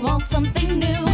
want something new.